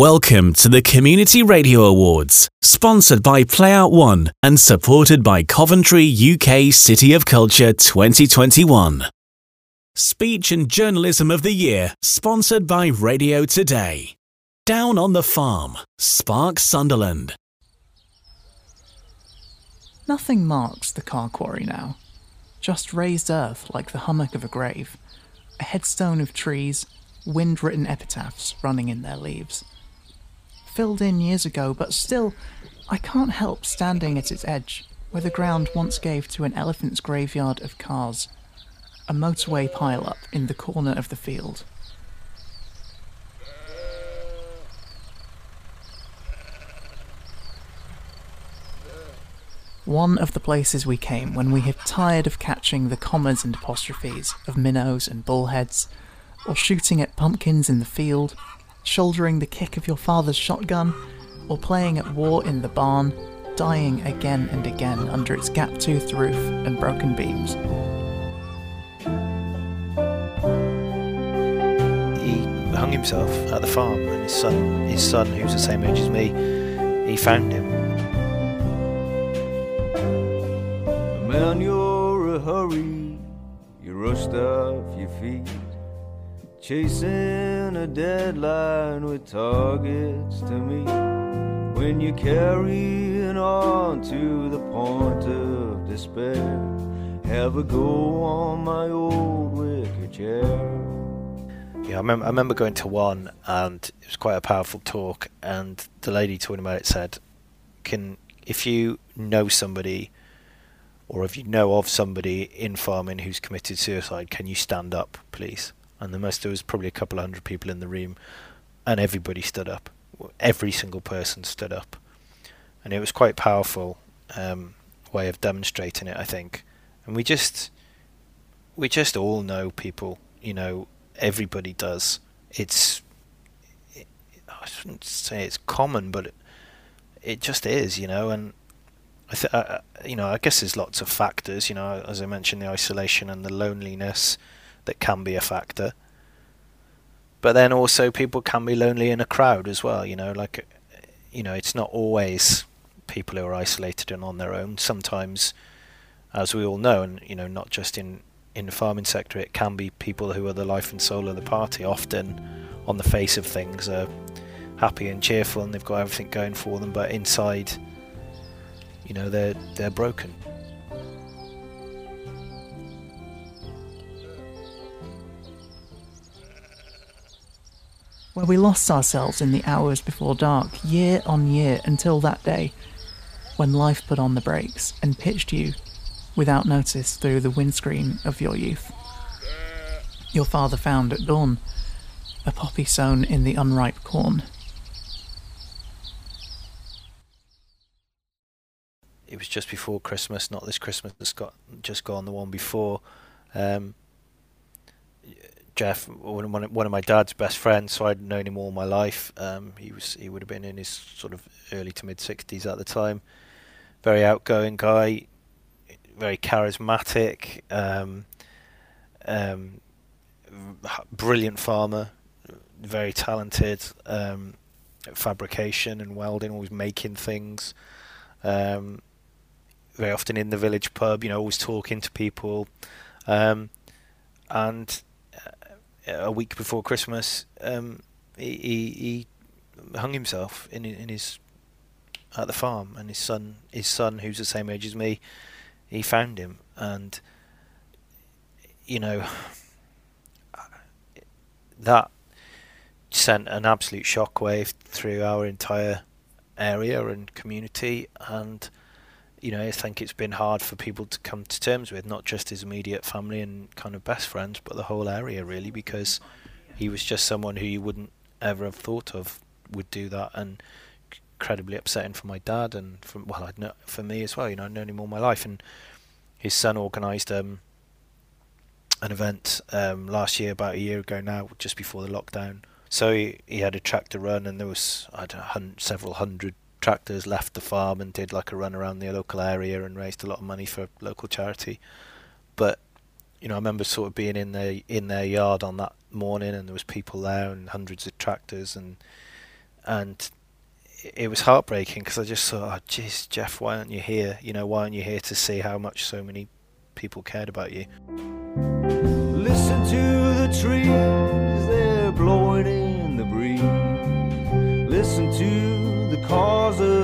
Welcome to the Community Radio Awards, sponsored by Playout One and supported by Coventry UK City of Culture 2021. Speech and Journalism of the Year, sponsored by Radio Today. Down on the Farm, Spark Sunderland. Nothing marks the car quarry now. Just raised earth like the hummock of a grave, a headstone of trees, wind written epitaphs running in their leaves. Filled in years ago, but still, I can't help standing at its edge, where the ground once gave to an elephant's graveyard of cars, a motorway pile up in the corner of the field. One of the places we came when we had tired of catching the commas and apostrophes of minnows and bullheads, or shooting at pumpkins in the field, shouldering the kick of your father's shotgun, or playing at war in the barn, dying again and again under its gap toothed roof and broken beams. He hung himself at the farm, and his son, his son, who's the same age as me, he found him. Man, you're a hurry, you rushed off your feet, chasing a deadline with targets to meet. When you're carrying on to the point of despair, have a go on my old wicker chair. Yeah, I remember, I remember going to one, and it was quite a powerful talk. And the lady talking about it said, "Can if you know somebody, or if you know of somebody in farming who's committed suicide, can you stand up, please?" And the most there was probably a couple of hundred people in the room, and everybody stood up. Every single person stood up, and it was quite powerful um, way of demonstrating it, I think. And we just, we just all know people, you know, everybody does. It's, it, I shouldn't say it's common, but it, it just is, you know. And I, th- you know, I guess there's lots of factors, you know, as I mentioned, the isolation and the loneliness that can be a factor. But then also people can be lonely in a crowd as well, you know, like, you know, it's not always people who are isolated and on their own. Sometimes, as we all know, and you know, not just in in the farming sector, it can be people who are the life and soul of the party. Often, on the face of things, are happy and cheerful, and they've got everything going for them, but inside, you know, they're they're broken. Where we lost ourselves in the hours before dark, year on year, until that day, when life put on the brakes and pitched you, without notice, through the windscreen of your youth. Your father found at dawn a poppy sown in the unripe corn. It was just before Christmas, not this Christmas that's got just gone, the one before. Um, Jeff, one of my dad's best friends, so I'd known him all my life. Um, he was he would have been in his sort of early to mid sixties at the time. Very outgoing guy, very charismatic, um, um, brilliant farmer, very talented. Um, at fabrication and welding, always making things. Um, very often in the village pub, you know, always talking to people. Um, and a week before Christmas, um, he, he, he hung himself in in his at the farm, and his son, his son, who's the same age as me, he found him, and you know that sent an absolute shockwave through our entire area and community, and you know I think it's been hard for people to come to terms with, not just his immediate family and kind of best friends, but the whole area really, because he was just someone who you wouldn't ever have thought of would do that, and incredibly upsetting for my dad and for well, I'd know for me as well. You know, I'd known him all my life, and his son organised um, an event um, last year, about a year ago now, just before the lockdown. So he, he had a tractor run, and there was I don't know, several hundred tractors left the farm and did like a run around the local area and raised a lot of money for local charity. But you know, I remember sort of being in their in their yard on that morning, and there was people there and hundreds of tractors, and and it was heartbreaking because I just thought, oh, jeez, Jeff, why aren't you here? You know, why aren't you here to see how much so many people cared about you? Listen to the trees, they're blowing in the breeze. Listen to the